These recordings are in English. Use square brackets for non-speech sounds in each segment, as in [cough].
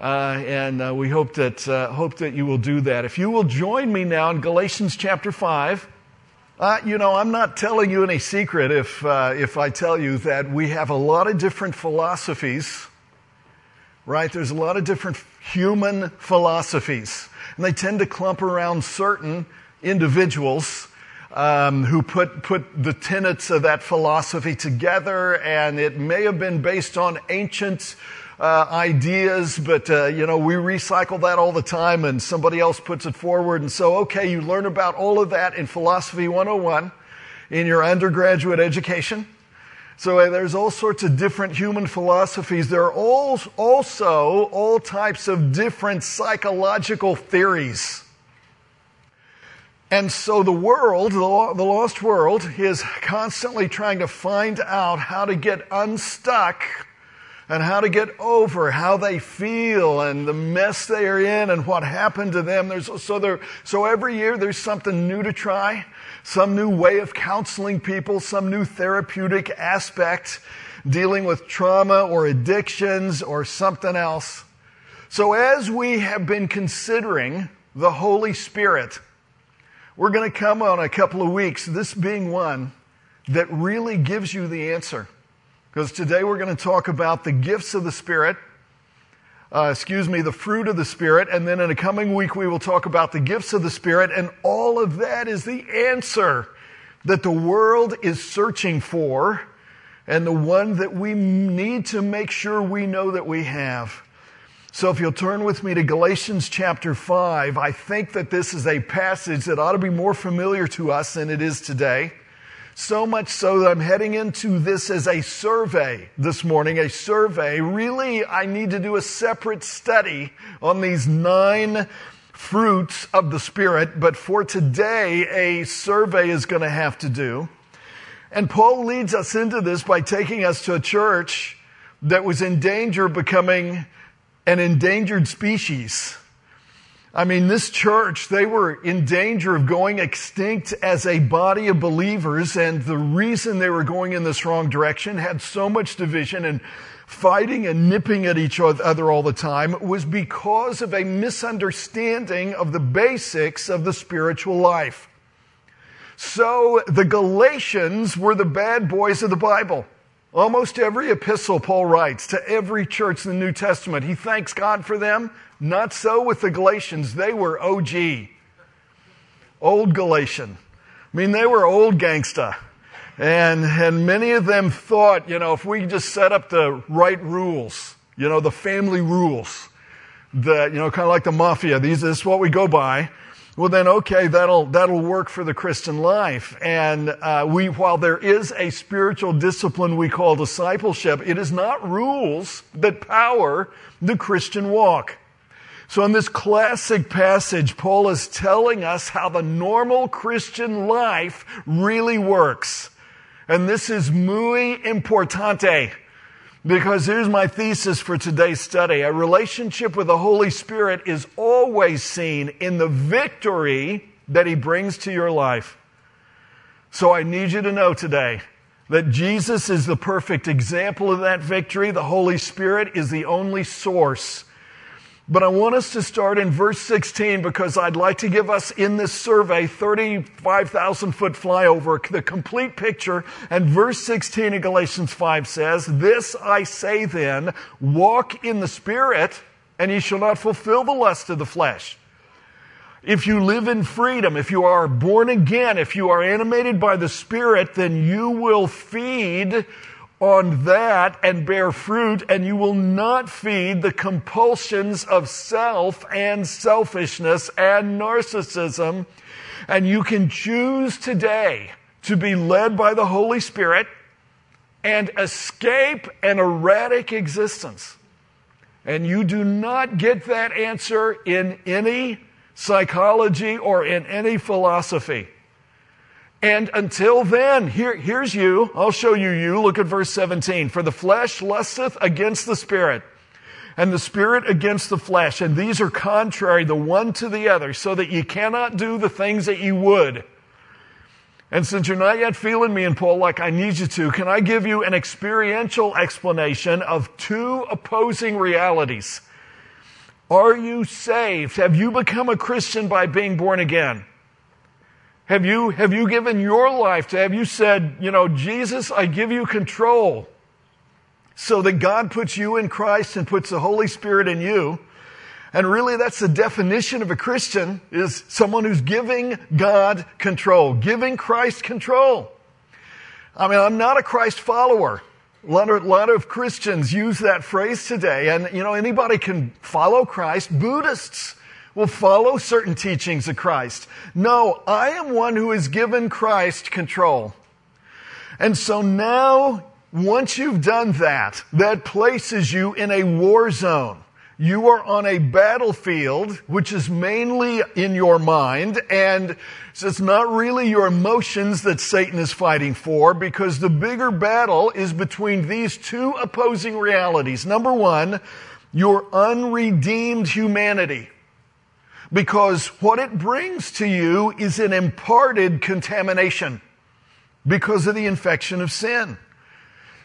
Uh, and uh, we hope that, uh, hope that you will do that. If you will join me now in Galatians chapter 5, uh, you know, I'm not telling you any secret if, uh, if I tell you that we have a lot of different philosophies, right? There's a lot of different human philosophies, and they tend to clump around certain individuals um, who put, put the tenets of that philosophy together, and it may have been based on ancient uh, ideas, but uh, you know we recycle that all the time, and somebody else puts it forward. And so, okay, you learn about all of that in Philosophy 101 in your undergraduate education. So uh, there's all sorts of different human philosophies. There are all, also all types of different psychological theories. And so the world, the lost world, is constantly trying to find out how to get unstuck and how to get over how they feel and the mess they are in and what happened to them. There's, so, there, so every year there's something new to try, some new way of counseling people, some new therapeutic aspect dealing with trauma or addictions or something else. So as we have been considering the Holy Spirit, we're going to come on a couple of weeks, this being one that really gives you the answer. Because today we're going to talk about the gifts of the Spirit, uh, excuse me, the fruit of the Spirit, and then in a coming week we will talk about the gifts of the Spirit, and all of that is the answer that the world is searching for, and the one that we need to make sure we know that we have. So if you'll turn with me to Galatians chapter 5, I think that this is a passage that ought to be more familiar to us than it is today. So much so that I'm heading into this as a survey this morning, a survey. Really, I need to do a separate study on these nine fruits of the Spirit, but for today, a survey is going to have to do. And Paul leads us into this by taking us to a church that was in danger of becoming an endangered species. I mean, this church, they were in danger of going extinct as a body of believers, and the reason they were going in this wrong direction had so much division and fighting and nipping at each other all the time was because of a misunderstanding of the basics of the spiritual life. So the Galatians were the bad boys of the Bible. Almost every epistle Paul writes to every church in the New Testament, he thanks God for them. Not so with the Galatians. They were OG. Old Galatian. I mean, they were old gangsta. And, and many of them thought, you know, if we just set up the right rules, you know, the family rules, that, you know, kind of like the mafia, these, this is what we go by well then okay that'll that'll work for the christian life. And uh, we while there is a spiritual discipline we call discipleship it is not rules that power the christian walk. So in this classic passage paul is telling us how the normal christian life really works. And this is muy importante because here's my thesis for today's study. A relationship with the Holy Spirit is always seen in the victory that He brings to your life. So I need you to know today that Jesus is the perfect example of that victory. The Holy Spirit is the only source but I want us to start in verse 16 because I'd like to give us in this survey 35,000 foot flyover, the complete picture. And verse 16 of Galatians 5 says, This I say then, walk in the Spirit, and ye shall not fulfill the lust of the flesh. If you live in freedom, if you are born again, if you are animated by the Spirit, then you will feed on that and bear fruit, and you will not feed the compulsions of self and selfishness and narcissism. And you can choose today to be led by the Holy Spirit and escape an erratic existence. And you do not get that answer in any psychology or in any philosophy. And until then, here, here's you. I'll show you you. Look at verse 17. For the flesh lusteth against the spirit, and the spirit against the flesh. And these are contrary the one to the other, so that you cannot do the things that you would. And since you're not yet feeling me and Paul like I need you to, can I give you an experiential explanation of two opposing realities? Are you saved? Have you become a Christian by being born again? Have you, have you given your life to, have you said, you know, Jesus, I give you control so that God puts you in Christ and puts the Holy Spirit in you? And really that's the definition of a Christian is someone who's giving God control, giving Christ control. I mean, I'm not a Christ follower. A lot, of, a lot of Christians use that phrase today, and you know, anybody can follow Christ. Buddhists will follow certain teachings of Christ. No, I am one who has given Christ control. And so now, once you've done that, that places you in a war zone. You are on a battlefield, which is mainly in your mind, and it's not really your emotions that Satan is fighting for, because the bigger battle is between these two opposing realities. Number one, your unredeemed humanity. Because what it brings to you is an imparted contamination because of the infection of sin.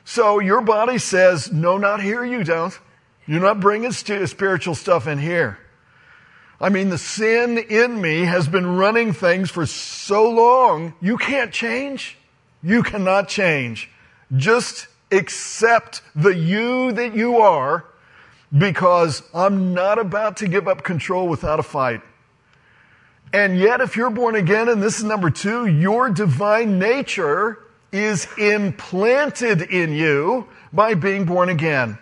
So your body says, no, not here, you don't. You're not bringing spiritual stuff in here. I mean, the sin in me has been running things for so long, you can't change. You cannot change. Just accept the you that you are because I'm not about to give up control without a fight. And yet, if you're born again, and this is number two, your divine nature is implanted in you by being born again.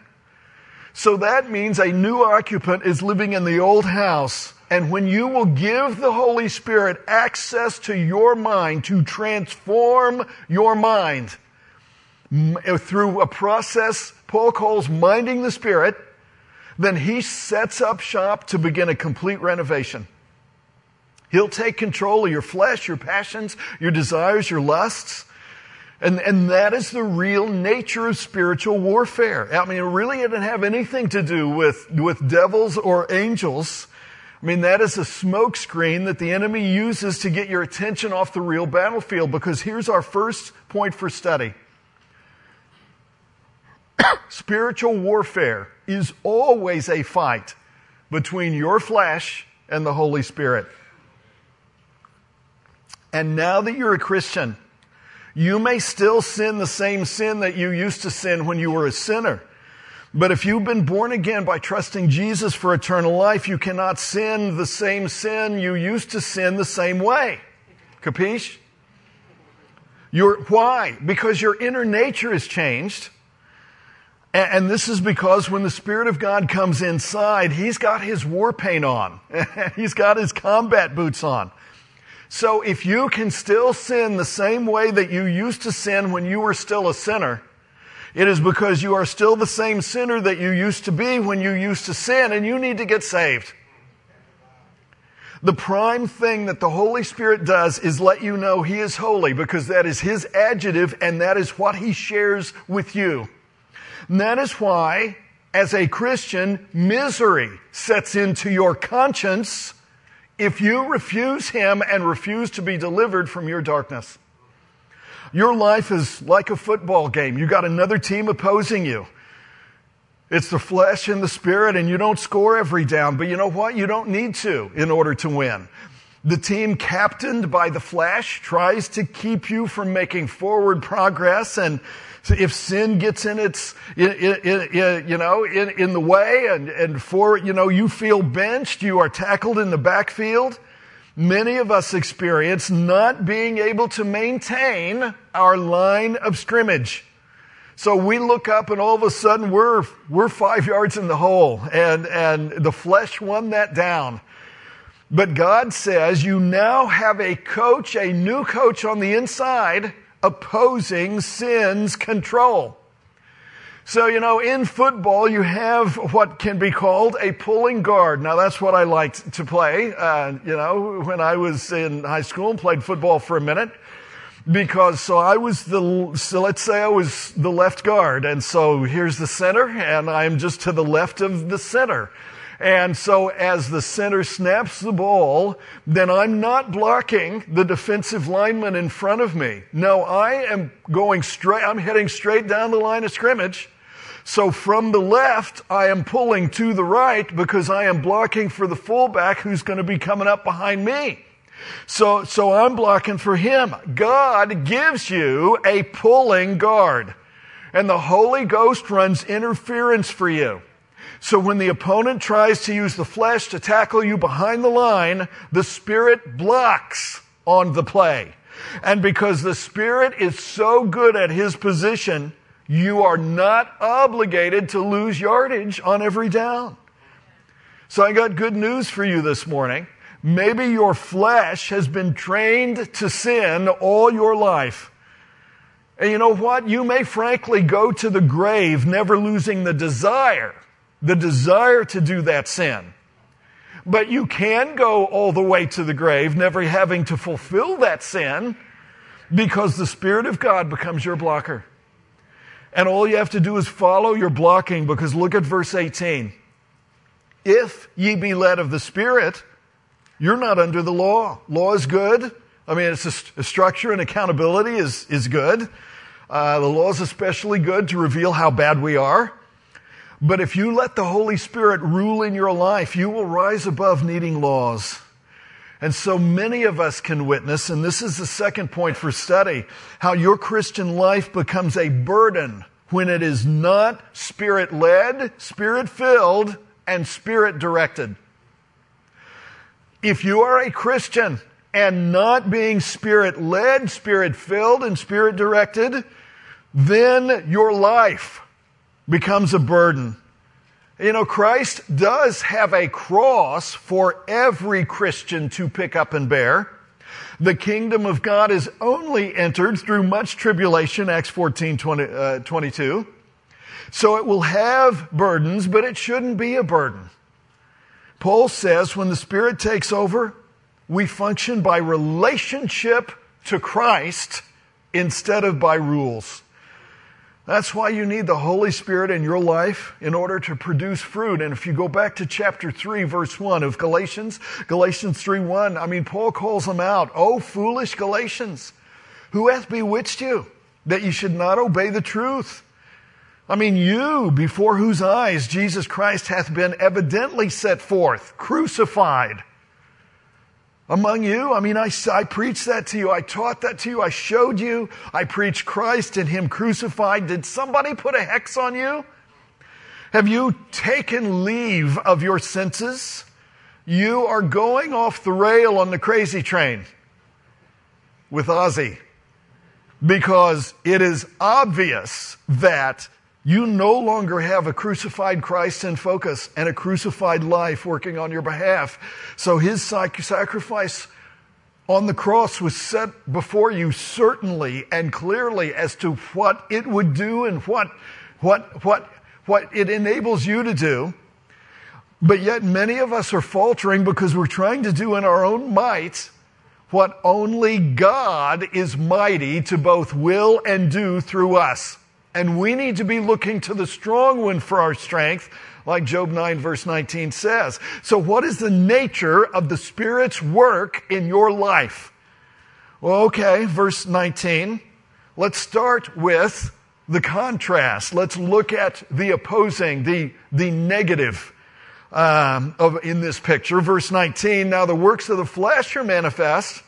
So that means a new occupant is living in the old house. And when you will give the Holy Spirit access to your mind to transform your mind through a process Paul calls minding the Spirit, then he sets up shop to begin a complete renovation. He'll take control of your flesh, your passions, your desires, your lusts. And, and that is the real nature of spiritual warfare. I mean, really, it really didn't have anything to do with, with devils or angels. I mean, that is a smokescreen that the enemy uses to get your attention off the real battlefield because here's our first point for study. [coughs] Spiritual warfare is always a fight between your flesh and the Holy Spirit. And now that you're a Christian, you may still sin the same sin that you used to sin when you were a sinner. But if you've been born again by trusting Jesus for eternal life, you cannot sin the same sin you used to sin the same way. Capiche? Your, why? Because your inner nature is changed. And, this is because when the Spirit of God comes inside, He's got His war paint on. [laughs] he's got His combat boots on. So if you can still sin the same way that you used to sin when you were still a sinner, it is because you are still the same sinner that you used to be when you used to sin and you need to get saved. The prime thing that the Holy Spirit does is let you know He is holy because that is His adjective and that is what He shares with you. And that is why, as a Christian, misery sets into your conscience if you refuse Him and refuse to be delivered from your darkness. Your life is like a football game. You got another team opposing you. It's the flesh and the spirit, and you don't score every down, but you know what? You don't need to in order to win. The team captained by the flesh tries to keep you from making forward progress and so if sin gets in its, in, in, in, you know, in, in the way and, and for, you know, you feel benched, you are tackled in the backfield, many of us experience not being able to maintain our line of scrimmage. So we look up and all of a sudden we're, we're five yards in the hole and, and the flesh won that down. But God says you now have a coach, a new coach on the inside opposing sin's control. So, you know, in football, you have what can be called a pulling guard. Now, that's what I liked to play, uh, you know, when I was in high school and played football for a minute. Because, so I was the, so let's say I was the left guard, and so here's the center, and I'm just to the left of the center. And so as the center snaps the ball, then I'm not blocking the defensive lineman in front of me. No, I am going straight, I'm heading straight down the line of scrimmage. So from the left, I am pulling to the right because I am blocking for the fullback who's going to be coming up behind me. So, so I'm blocking for him. God gives you a pulling guard. And the Holy Ghost runs interference for you. So when the opponent tries to use the flesh to tackle you behind the line, the Spirit blocks on the play. And because the Spirit is so good at his position, you are not obligated to lose yardage on every down. So I got good news for you this morning. Maybe your flesh has been trained to sin all your life. And you know what? You may frankly go to the grave never losing the desire, the desire to do that sin. But you can go all the way to the grave never having to fulfill that sin because the Spirit of God becomes your blocker. And all you have to do is follow your blocking because look at verse 18. If ye be led of the Spirit, you're not under the law. Law is good. I mean, it's a, a structure and accountability is, is good. Uh, the law is especially good to reveal how bad we are. But if you let the Holy Spirit rule in your life, you will rise above needing laws. And so many of us can witness, and this is the second point for study, how your Christian life becomes a burden when it is not spirit led, spirit filled, and spirit directed. If you are a Christian and not being spirit led, spirit filled, and spirit directed, then your life becomes a burden. You know, Christ does have a cross for every Christian to pick up and bear. The kingdom of God is only entered through much tribulation, Acts 14, 20, uh, 22. So it will have burdens, but it shouldn't be a burden. Paul says when the Spirit takes over, we function by relationship to Christ instead of by rules. That's why you need the Holy Spirit in your life in order to produce fruit. And if you go back to chapter 3, verse 1 of Galatians, Galatians 3 1, I mean, Paul calls them out. Oh, foolish Galatians, who hath bewitched you that you should not obey the truth? I mean, you, before whose eyes Jesus Christ hath been evidently set forth, crucified. Among you, I mean, I, I preached that to you. I taught that to you. I showed you. I preached Christ and Him crucified. Did somebody put a hex on you? Have you taken leave of your senses? You are going off the rail on the crazy train with Ozzy because it is obvious that you no longer have a crucified Christ in focus and a crucified life working on your behalf. So his sacrifice on the cross was set before you certainly and clearly as to what it would do and what, what, what, what it enables you to do. But yet many of us are faltering because we're trying to do in our own might what only God is mighty to both will and do through us. And we need to be looking to the strong one for our strength, like Job 9 verse 19 says. So what is the nature of the Spirit's work in your life? Well, okay, verse 19. Let's start with the contrast. Let's look at the opposing, the, the negative um, of, in this picture. Verse 19. Now the works of the flesh are manifest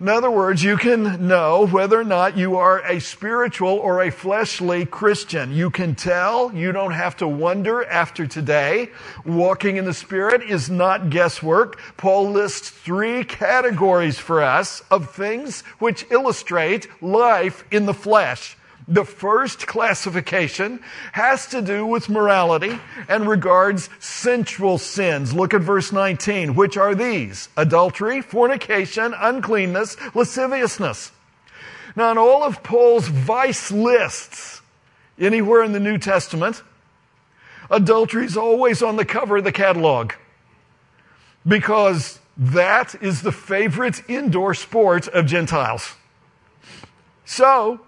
in other words, you can know whether or not you are a spiritual or a fleshly Christian. You can tell. You don't have to wonder after today. Walking in the Spirit is not guesswork. Paul lists three categories for us of things which illustrate life in the flesh. The first classification has to do with morality and regards sensual sins. Look at verse 19. Which are these? Adultery, fornication, uncleanness, lasciviousness. Now, in all of Paul's vice lists, anywhere in the New Testament, adultery is always on the cover of the catalog because that is the favorite indoor sport of Gentiles. So,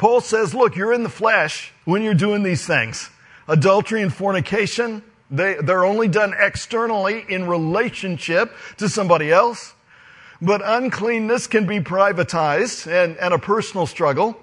Paul says, look, you're in the flesh when you're doing these things. Adultery and fornication, they, they're only done externally in relationship to somebody else. But uncleanness can be privatized and, and a personal struggle.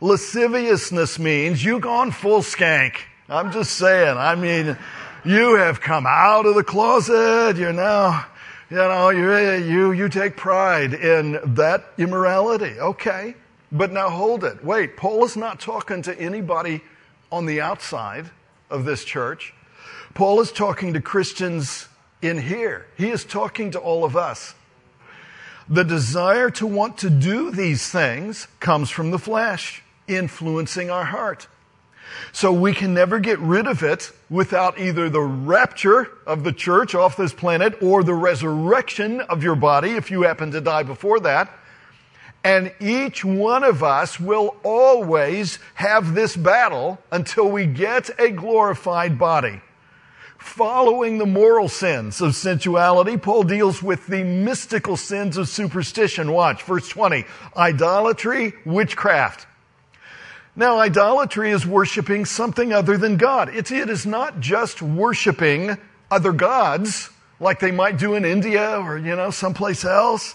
Lasciviousness means you've gone full skank. I'm just saying. I mean, you have come out of the closet. You're now, you know, you, you, you take pride in that immorality. Okay. But now hold it. Wait, Paul is not talking to anybody on the outside of this church. Paul is talking to Christians in here. He is talking to all of us. The desire to want to do these things comes from the flesh, influencing our heart. So we can never get rid of it without either the rapture of the church off this planet or the resurrection of your body if you happen to die before that. And each one of us will always have this battle until we get a glorified body. Following the moral sins of sensuality, Paul deals with the mystical sins of superstition. Watch, verse 20. Idolatry, witchcraft. Now, idolatry is worshiping something other than God. It's, it is not just worshiping other gods like they might do in India or, you know, someplace else.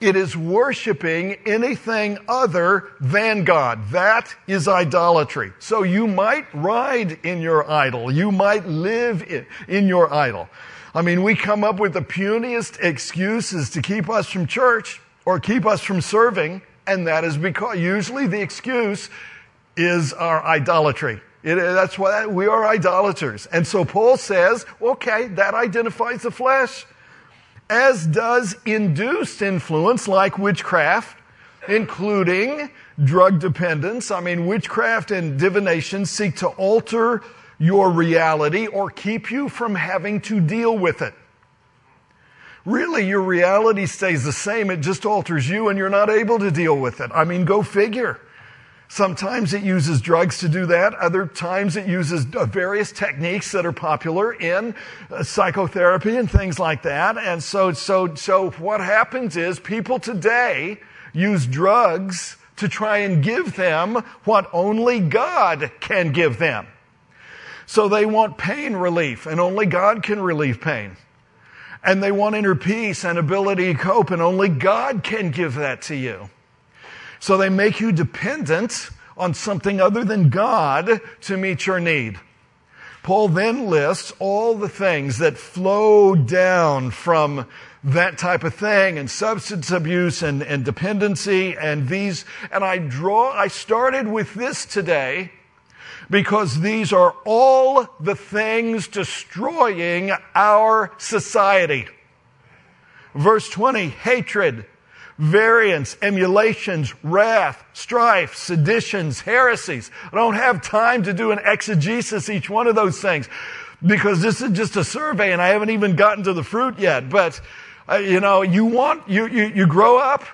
It is worshiping anything other than God. That is idolatry. So you might ride in your idol. You might live in, your idol. I mean, we come up with the puniest excuses to keep us from church or keep us from serving, and that is because usually the excuse is our idolatry. It, that's why we are idolaters. And so Paul says, okay, that identifies the flesh, as does induced influence like witchcraft, including drug dependence. I mean, witchcraft and divination seek to alter your reality or keep you from having to deal with it. Really, your reality stays the same. It just alters you and you're not able to deal with it. I mean, go figure. Sometimes it uses drugs to do that. Other times it uses uh, various techniques that are popular in uh, psychotherapy and things like that. And so, so, so what happens is people today use drugs to try and give them what only God can give them. So they want pain relief and only God can relieve pain. And they want inner peace and ability to cope and only God can give that to you. So they make you dependent on something other than God to meet your need. Paul then lists all the things that flow down from that type of thing and substance abuse and, and dependency and these. And I draw, I started with this today because these are all the things destroying our society. Verse 20, hatred, variance, emulations, wrath, strife, seditions, heresies. I don't have time to do an exegesis each one of those things because this is just a survey and I haven't even gotten to the fruit yet. But, uh, you know, you want, you, you, you grow up,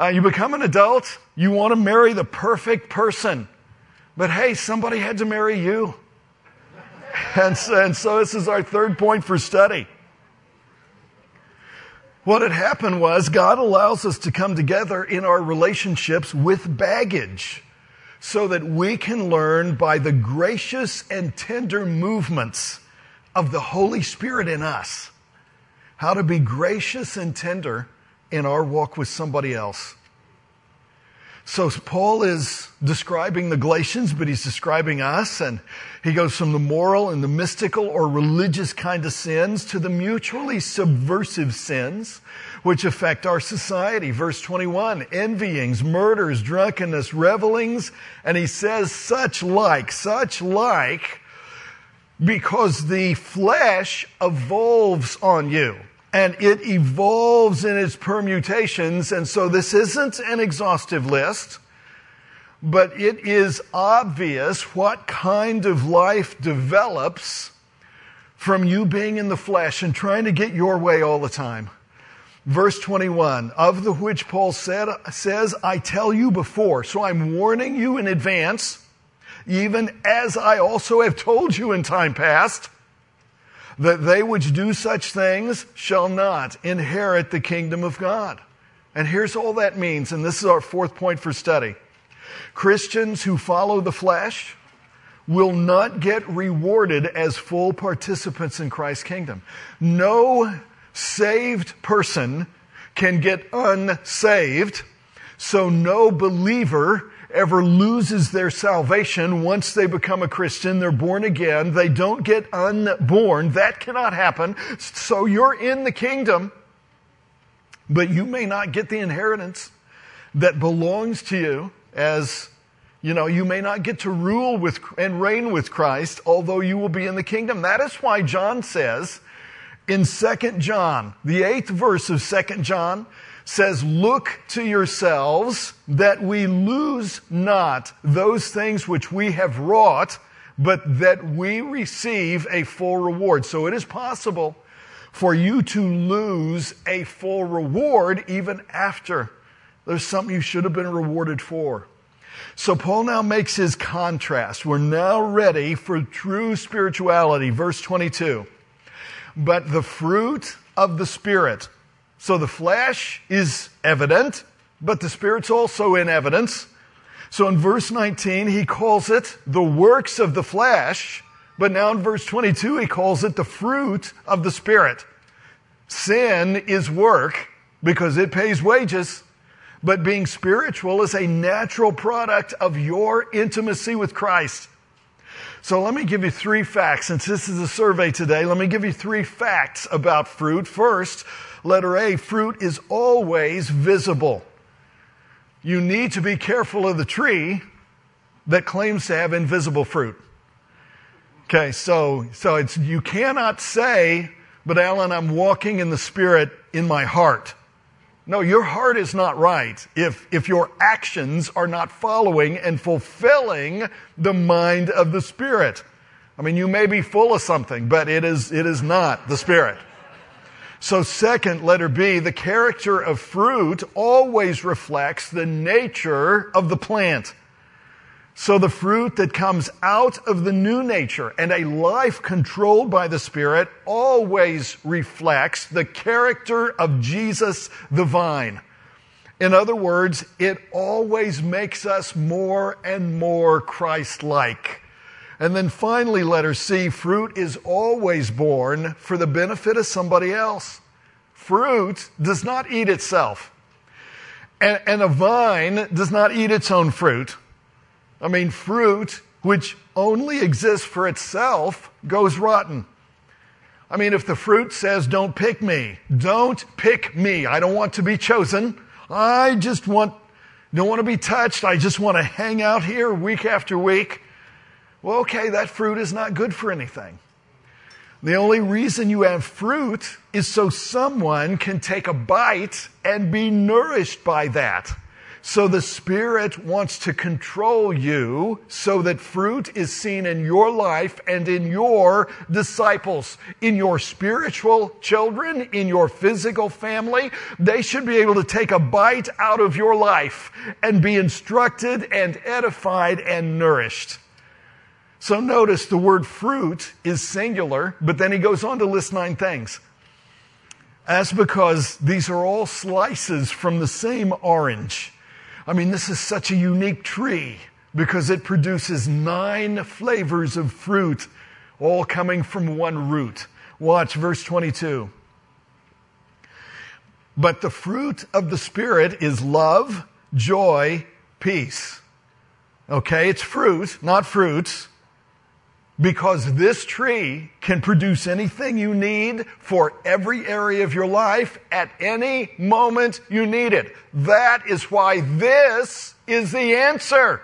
uh, you become an adult, you want to marry the perfect person. But hey, somebody had to marry you. [laughs] And and so this is our third point for study. What had happened was God allows us to come together in our relationships with baggage so that we can learn by the gracious and tender movements of the Holy Spirit in us how to be gracious and tender in our walk with somebody else. So Paul is describing the Galatians, but he's describing us, and he goes from the moral and the mystical or religious kind of sins to the mutually subversive sins which affect our society. Verse 21, envyings, murders, drunkenness, revelings, and he says such like, such like, because the flesh evolves on you and it evolves in its permutations. And so this isn't an exhaustive list, but it is obvious what kind of life develops from you being in the flesh and trying to get your way all the time. Verse 21, of the which Paul said, says, I tell you before. So I'm warning you in advance, even as I also have told you in time past, that they which do such things shall not inherit the kingdom of God. And here's all that means, and this is our fourth point for study. Christians who follow the flesh will not get rewarded as full participants in Christ's kingdom. No saved person can get unsaved, so no believer ever loses their salvation once they become a Christian. They're born again. They don't get unborn. That cannot happen. So you're in the kingdom, but you may not get the inheritance that belongs to you as you know, you may not get to rule with and reign with Christ, although you will be in the kingdom. That is why John says in 2 John, the eighth verse of 2 John says, Look to yourselves that we lose not those things which we have wrought, but that we receive a full reward. So it is possible for you to lose a full reward even after there's something you should have been rewarded for. So Paul now makes his contrast. We're now ready for true spirituality. Verse 22. But the fruit of the Spirit. So the flesh is evident, but the Spirit's also in evidence. So in verse 19, he calls it the works of the flesh, but now in verse 22, he calls it the fruit of the Spirit. Sin is work because it pays wages but being spiritual is a natural product of your intimacy with Christ. So let me give you three facts. Since this is a survey today, let me give you three facts about fruit. First, letter A, fruit is always visible. You need to be careful of the tree that claims to have invisible fruit. Okay, so, so it's, you cannot say, but Alan, I'm walking in the Spirit in my heart. No, your heart is not right if, if your actions are not following and fulfilling the mind of the Spirit. I mean, you may be full of something, but it is, it is not the Spirit. So second, letter B, the character of fruit always reflects the nature of the plant. So the fruit that comes out of the new nature and a life controlled by the Spirit always reflects the character of Jesus the vine. In other words, it always makes us more and more Christ-like. And then finally, letter C, fruit is always born for the benefit of somebody else. Fruit does not eat itself. And, and a vine does not eat its own fruit. I mean, fruit which only exists for itself goes rotten. I mean, if the fruit says, don't pick me, don't pick me. I don't want to be chosen. I just want, don't want to be touched. I just want to hang out here week after week. Well, okay, that fruit is not good for anything. The only reason you have fruit is so someone can take a bite and be nourished by that. So the Spirit wants to control you so that fruit is seen in your life and in your disciples, in your spiritual children, in your physical family. They should be able to take a bite out of your life and be instructed and edified and nourished. So notice the word fruit is singular, but then he goes on to list nine things. That's because these are all slices from the same orange. I mean, this is such a unique tree because it produces nine flavors of fruit, all coming from one root. Watch verse 22. But the fruit of the Spirit is love, joy, peace. Okay, it's fruit, not fruits because this tree can produce anything you need for every area of your life at any moment you need it. That is why this is the answer.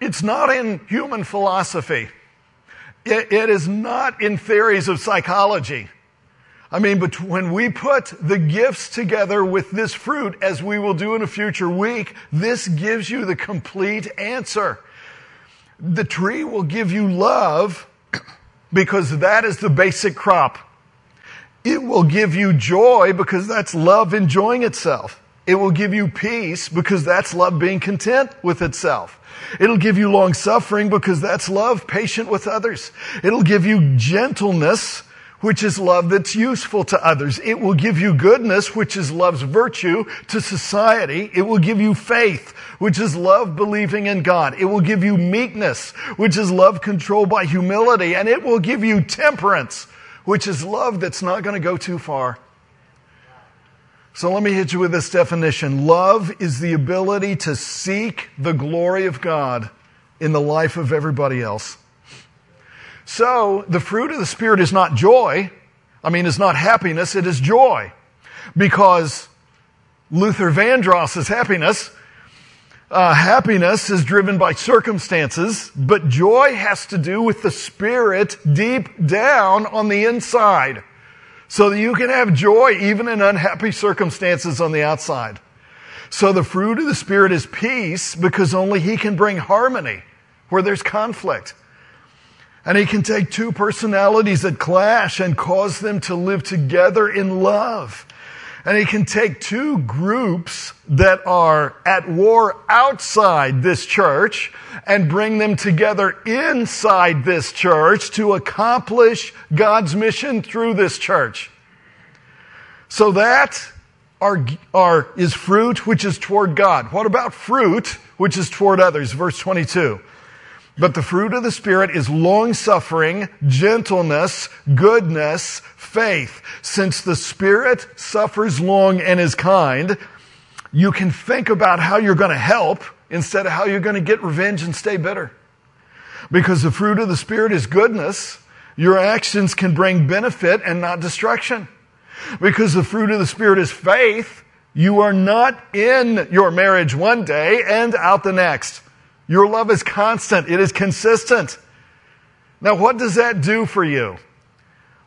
It's not in human philosophy. it, it is not in theories of psychology. I mean, but when we put the gifts together with this fruit, as we will do in a future week, this gives you the complete answer. The tree will give you love because that is the basic crop. It will give you joy because that's love enjoying itself. It will give you peace because that's love being content with itself. It'll give you long suffering because that's love patient with others. It'll give you gentleness which is love that's useful to others. It will give you goodness, which is love's virtue to society. It will give you faith, which is love believing in God. It will give you meekness, which is love controlled by humility. And it will give you temperance, which is love that's not going to go too far. So let me hit you with this definition. Love is the ability to seek the glory of God in the life of everybody else. So the fruit of the Spirit is not joy. I mean, it's not happiness, it is joy. Because Luther Vandross is happiness. Uh, happiness is driven by circumstances, but joy has to do with the spirit deep down on the inside. So that you can have joy even in unhappy circumstances on the outside. So the fruit of the Spirit is peace because only He can bring harmony where there's conflict. And He can take two personalities that clash and cause them to live together in love. And he can take two groups that are at war outside this church and bring them together inside this church to accomplish God's mission through this church. So that are, is fruit which is toward God. What about fruit which is toward others? Verse 22. But the fruit of the Spirit is long suffering, gentleness, goodness, faith. Since the Spirit suffers long and is kind, you can think about how you're going to help instead of how you're going to get revenge and stay bitter. Because the fruit of the Spirit is goodness, your actions can bring benefit and not destruction. Because the fruit of the Spirit is faith, you are not in your marriage one day and out the next. Your love is constant. It is consistent. Now, what does that do for you?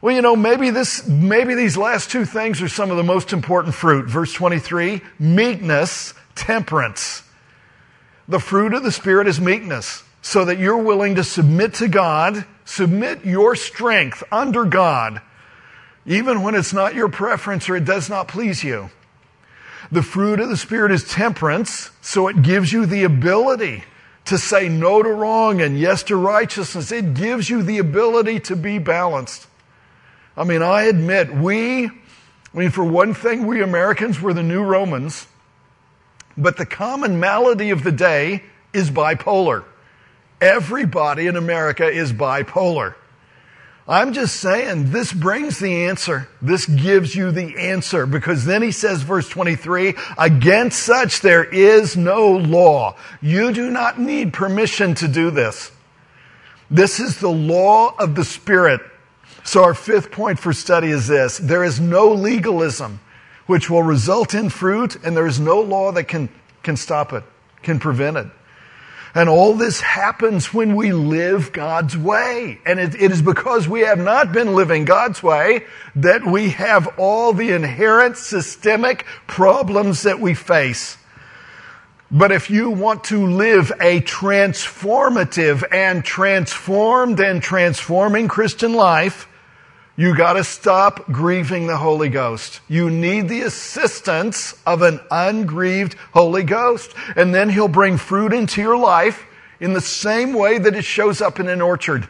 Well, you know, maybe this, maybe these last two things are some of the most important fruit. Verse 23, meekness, temperance. The fruit of the Spirit is meekness, so that you're willing to submit to God, submit your strength under God, even when it's not your preference or it does not please you. The fruit of the Spirit is temperance, so it gives you the ability to say no to wrong and yes to righteousness. It gives you the ability to be balanced. I mean, I admit, we, I mean, for one thing, we Americans were the new Romans, but the common malady of the day is bipolar. Everybody in America is bipolar. I'm just saying this brings the answer. This gives you the answer because then he says, verse 23, against such there is no law. You do not need permission to do this. This is the law of the Spirit. So our fifth point for study is this. There is no legalism which will result in fruit and there is no law that can, can stop it, can prevent it. And all this happens when we live God's way. And it, it is because we have not been living God's way that we have all the inherent systemic problems that we face. But if you want to live a transformative and transformed and transforming Christian life, you gotta stop grieving the Holy Ghost. You need the assistance of an ungrieved Holy Ghost. And then He'll bring fruit into your life in the same way that it shows up in an orchard.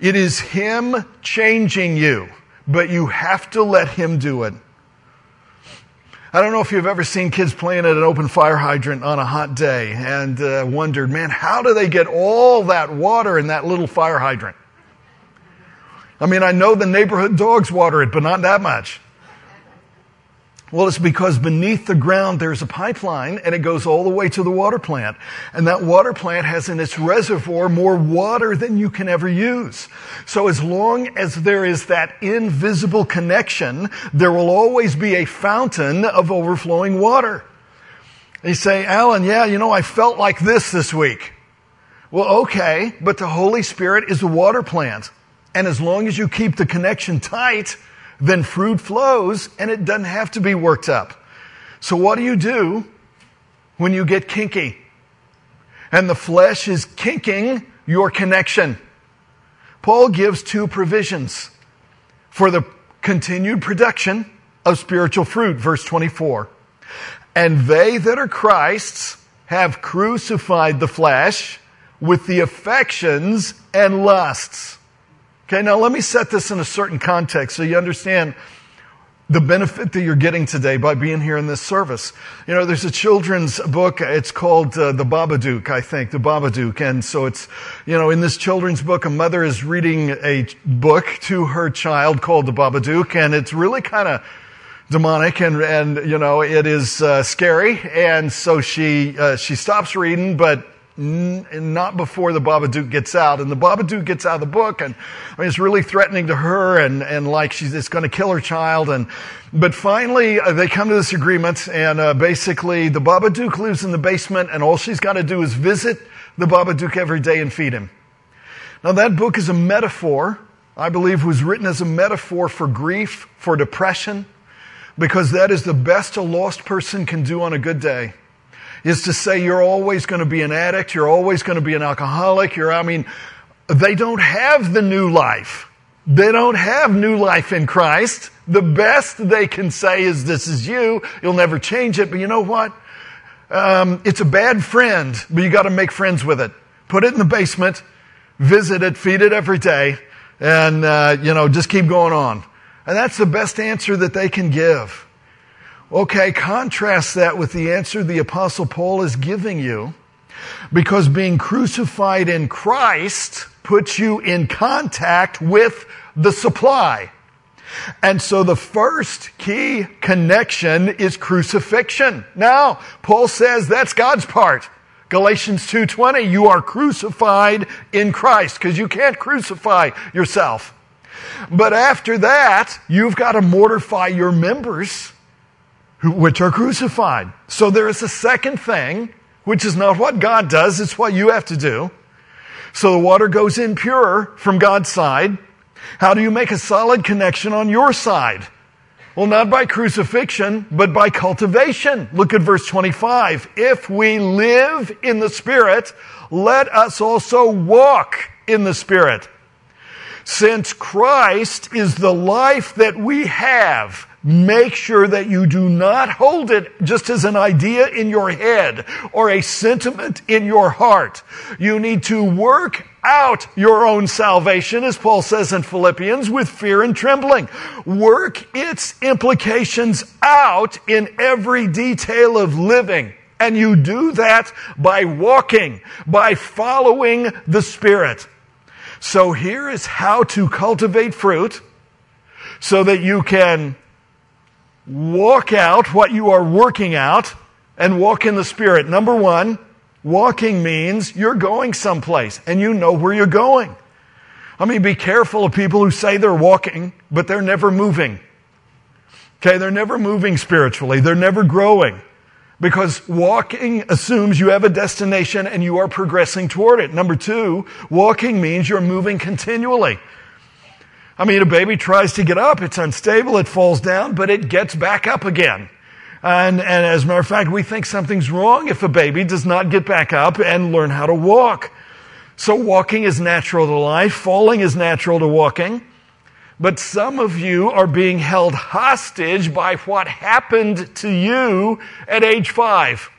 It is Him changing you, but you have to let Him do it. I don't know if you've ever seen kids playing at an open fire hydrant on a hot day and uh, wondered, man, how do they get all that water in that little fire hydrant? I mean, I know the neighborhood dogs water it, but not that much. Well, it's because beneath the ground there's a pipeline and it goes all the way to the water plant. And that water plant has in its reservoir more water than you can ever use. So as long as there is that invisible connection, there will always be a fountain of overflowing water. You say, Alan, yeah, you know, I felt like this this week. Well, okay, but the Holy Spirit is the water plant. And as long as you keep the connection tight, then fruit flows and it doesn't have to be worked up. So what do you do when you get kinky? And the flesh is kinking your connection. Paul gives two provisions for the continued production of spiritual fruit, verse 24. And they that are Christ's have crucified the flesh with the affections and lusts. Okay, now let me set this in a certain context so you understand the benefit that you're getting today by being here in this service. You know, there's a children's book. It's called uh, The Babadook, I think, The Babadook. And so it's, you know, in this children's book, a mother is reading a book to her child called The Babadook, and it's really kind of demonic and, and you know, it is uh, scary. And so she, uh, she stops reading, but n- not before the Babadook gets out. And the Babadook gets out of the book and I mean, it's really threatening to her and, and like she's, it's going to kill her child. And, but finally uh, they come to this agreement and uh, basically the Babadook lives in the basement and all she's got to do is visit the Babadook every day and feed him. Now that book is a metaphor I believe was written as a metaphor for grief, for depression, because that is the best a lost person can do on a good day is to say you're always going to be an addict, you're always going to be an alcoholic, you're, I mean, they don't have the new life. They don't have new life in Christ. The best they can say is this is you. You'll never change it. But you know what? Um, it's a bad friend, but you got to make friends with it. Put it in the basement, visit it, feed it every day, and uh, you know just keep going on. And that's the best answer that they can give. Okay, contrast that with the answer the apostle Paul is giving you. Because being crucified in Christ puts you in contact with the supply. And so the first key connection is crucifixion. Now, Paul says that's God's part. Galatians 2:20, you are crucified in Christ because you can't crucify yourself. But after that, you've got to mortify your members, which are crucified. So there is a second thing, which is not what God does, it's what you have to do. So the water goes in pure from God's side. How do you make a solid connection on your side? Well, not by crucifixion, but by cultivation. Look at verse 25. If we live in the Spirit, let us also walk in the Spirit. Since Christ is the life that we have, make sure that you do not hold it just as an idea in your head or a sentiment in your heart. You need to work out your own salvation, as Paul says in Philippians, with fear and trembling. Work its implications out in every detail of living. And you do that by walking, by following the Spirit. So here is how to cultivate fruit so that you can walk out what you are working out and walk in the Spirit. Number one, walking means you're going someplace and you know where you're going. I mean, be careful of people who say they're walking, but they're never moving. Okay, they're never moving spiritually. They're never growing. Because walking assumes you have a destination and you are progressing toward it. Number two, walking means you're moving continually. I mean, a baby tries to get up, it's unstable, it falls down, but it gets back up again. And, and as a matter of fact, we think something's wrong if a baby does not get back up and learn how to walk. So walking is natural to life, falling is natural to walking. But some of you are being held hostage by what happened to you at age five.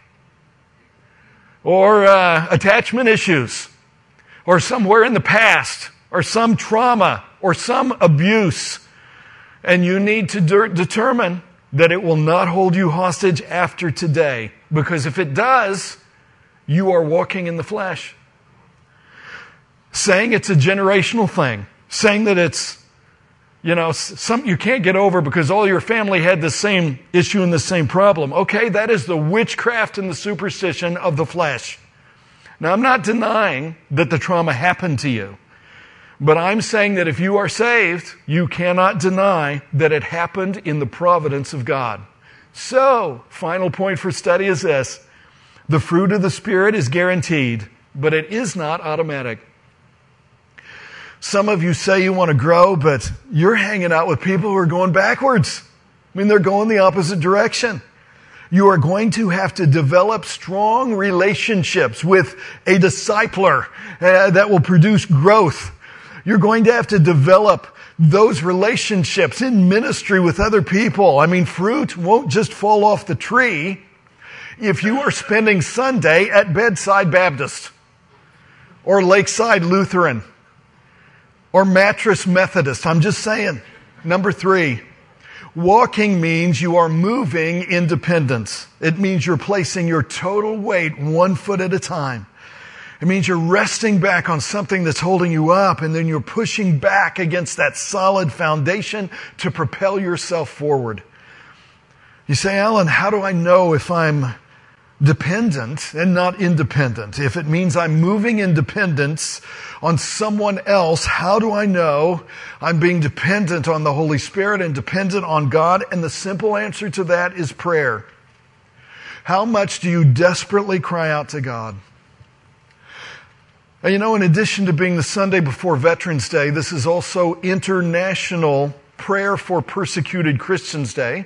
Or uh, attachment issues. Or somewhere in the past. Or some trauma. Or some abuse. And you need to de- determine that it will not hold you hostage after today. Because if it does, you are walking in the flesh. Saying it's a generational thing. Saying that it's you know, some you can't get over because all your family had the same issue and the same problem. Okay, that is the witchcraft and the superstition of the flesh. Now, I'm not denying that the trauma happened to you, but I'm saying that if you are saved, you cannot deny that it happened in the providence of God. So, final point for study is this the fruit of the Spirit is guaranteed, but it is not automatic. Some of you say you want to grow, but you're hanging out with people who are going backwards. I mean, they're going the opposite direction. You are going to have to develop strong relationships with a discipler uh, that will produce growth. You're going to have to develop those relationships in ministry with other people. I mean, fruit won't just fall off the tree if you are spending Sunday at Bedside Baptist or Lakeside Lutheran or mattress Methodist. I'm just saying. Number three, walking means you are moving independence. It means you're placing your total weight one foot at a time. It means you're resting back on something that's holding you up and then you're pushing back against that solid foundation to propel yourself forward. You say, Alan, how do I know if I'm dependent and not independent? If it means I'm moving in dependence on someone else, how do I know I'm being dependent on the Holy Spirit and dependent on God? And the simple answer to that is prayer. How much do you desperately cry out to God? And you know, in addition to being the Sunday before Veterans Day, this is also International Prayer for Persecuted Christians Day.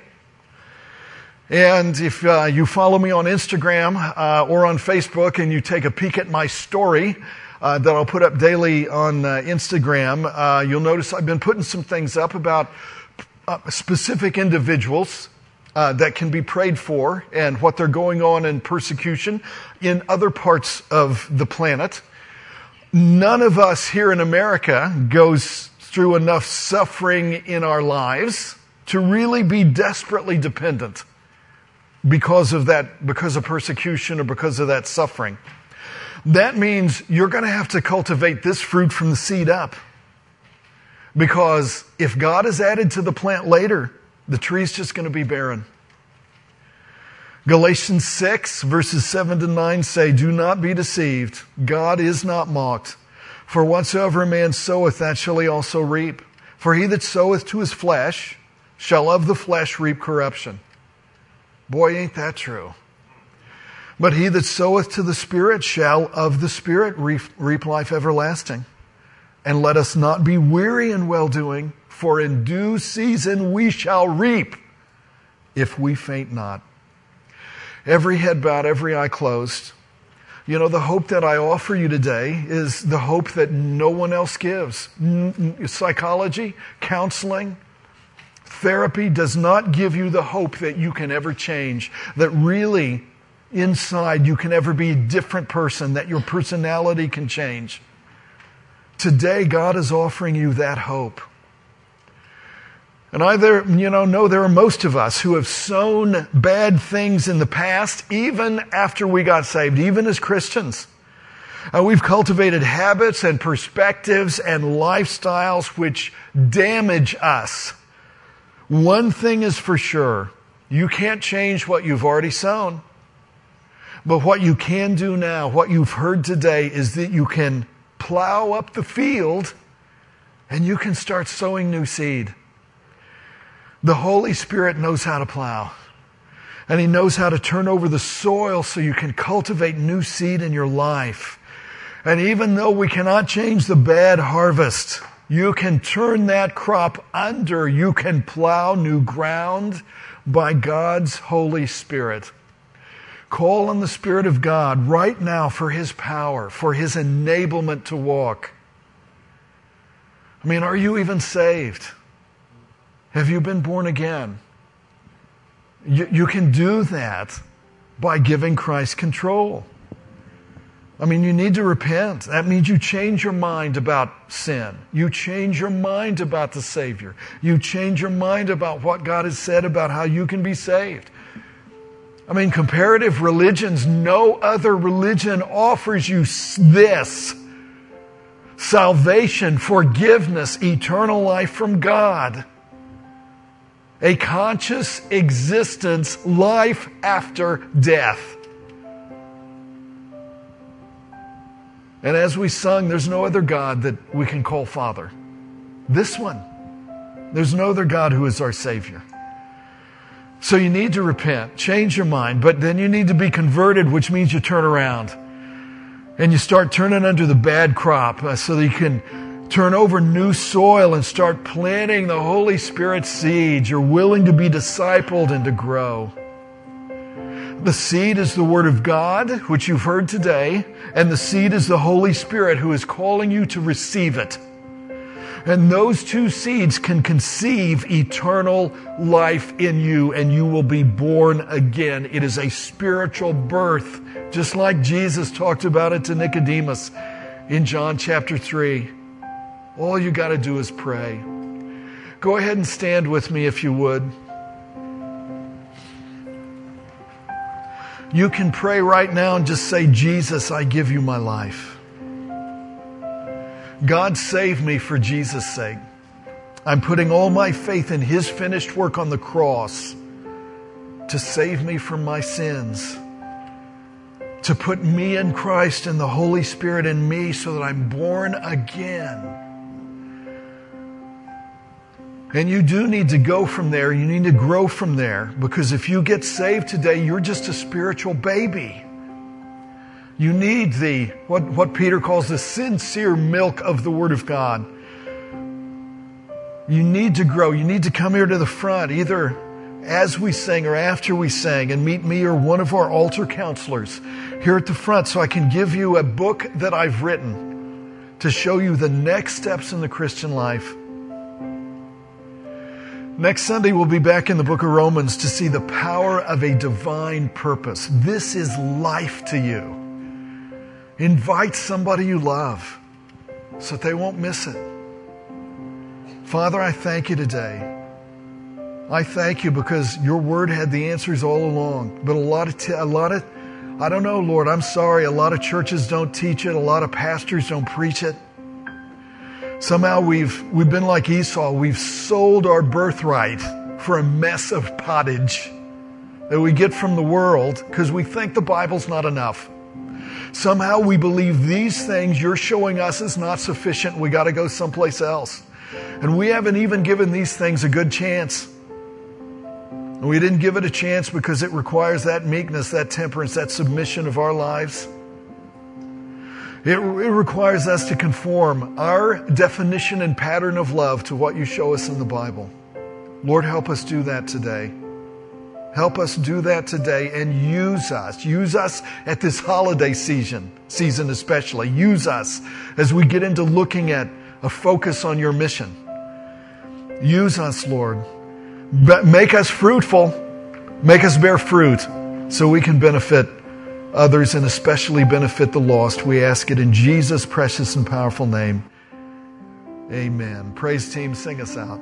And if uh, you follow me on Instagram uh, or on Facebook and you take a peek at my story uh, that I'll put up daily on uh, Instagram, uh, you'll notice I've been putting some things up about uh, specific individuals that can be prayed for and what they're going on in persecution in other parts of the planet none of us here in America goes through enough suffering in our lives to really be desperately dependent because of that, because of persecution or because of that suffering. That means you're going to have to cultivate this fruit from the seed up. Because if God is added to the plant later, the tree's just going to be barren. Galatians 6 verses 7 to 9 say, Do not be deceived. God is not mocked. For whatsoever a man soweth, that shall he also reap. For he that soweth to his flesh shall of the flesh reap corruption. Boy, ain't that true. But he that soweth to the Spirit shall of the Spirit reap, reap life everlasting. And let us not be weary in well doing, for in due season we shall reap if we faint not every head bowed, every eye closed. You know, the hope that I offer you today is the hope that no one else gives. Psychology, counseling, therapy does not give you the hope that you can ever change, that really inside you can ever be a different person, that your personality can change. Today, God is offering you that hope. And I there, you know, know there are most of us who have sown bad things in the past, even after we got saved, even as Christians. Uh, we've cultivated habits and perspectives and lifestyles which damage us. One thing is for sure. You can't change what you've already sown. But what you can do now, what you've heard today, is that you can plow up the field and you can start sowing new seed. The Holy Spirit knows how to plow. And He knows how to turn over the soil so you can cultivate new seed in your life. And even though we cannot change the bad harvest, you can turn that crop under. You can plow new ground by God's Holy Spirit. Call on the Spirit of God right now for His power, for His enablement to walk. I mean, are you even saved? Have you been born again? You, you can do that by giving Christ control. I mean, you need to repent. That means you change your mind about sin. You change your mind about the Savior. You change your mind about what God has said about how you can be saved. I mean, comparative religions, no other religion offers you this salvation, forgiveness, eternal life from God a conscious existence, life after death. And as we sung, there's no other God that we can call Father. This one. There's no other God who is our Savior. So you need to repent, change your mind, but then you need to be converted, which means you turn around and you start turning under the bad crop uh, so that you can turn over new soil and start planting the Holy Spirit seeds. You're willing to be discipled and to grow. The seed is the Word of God, which you've heard today, and the seed is the Holy Spirit who is calling you to receive it. And those two seeds can conceive eternal life in you, and you will be born again. It is a spiritual birth, just like Jesus talked about it to Nicodemus in John chapter 3. All you got to do is pray. Go ahead and stand with me if you would. You can pray right now and just say, Jesus, I give you my life. God save me for Jesus' sake. I'm putting all my faith in His finished work on the cross. to save me from my sins, to put me in Christ and the Holy Spirit in me so that I'm born again. And you do need to go from there. You need to grow from there because if you get saved today, you're just a spiritual baby. You need the, what, what Peter calls the sincere milk of the Word of God. You need to grow. You need to come here to the front, either as we sing or after we sing, and meet me or one of our altar counselors here at the front so I can give you a book that I've written to show you the next steps in the Christian life. Next Sunday, we'll be back in the book of Romans to see the power of a divine purpose. This is life to you. Invite somebody you love so that they won't miss it. Father, I thank you today. I thank you because your word had the answers all along. But a lot of, t- a lot of, I don't know, Lord, I'm sorry. A lot of churches don't teach it. A lot of pastors don't preach it. Somehow we've, we've been like Esau. We've sold our birthright for a mess of pottage that we get from the world because we think the Bible's not enough. Somehow we believe these things you're showing us is not sufficient. We got to go someplace else. And we haven't even given these things a good chance. We didn't give it a chance because it requires that meekness, that temperance, that submission of our lives. It, it requires us to conform our definition and pattern of love to what you show us in the Bible. Lord, help us do that today. Help us do that today and use us. Use us at this holiday season, season especially. Use us as we get into looking at a focus on your mission. Use us, Lord. Make us fruitful. Make us bear fruit so we can benefit others and especially benefit the lost. We ask it in Jesus' precious and powerful name. Amen. Praise team, sing us out.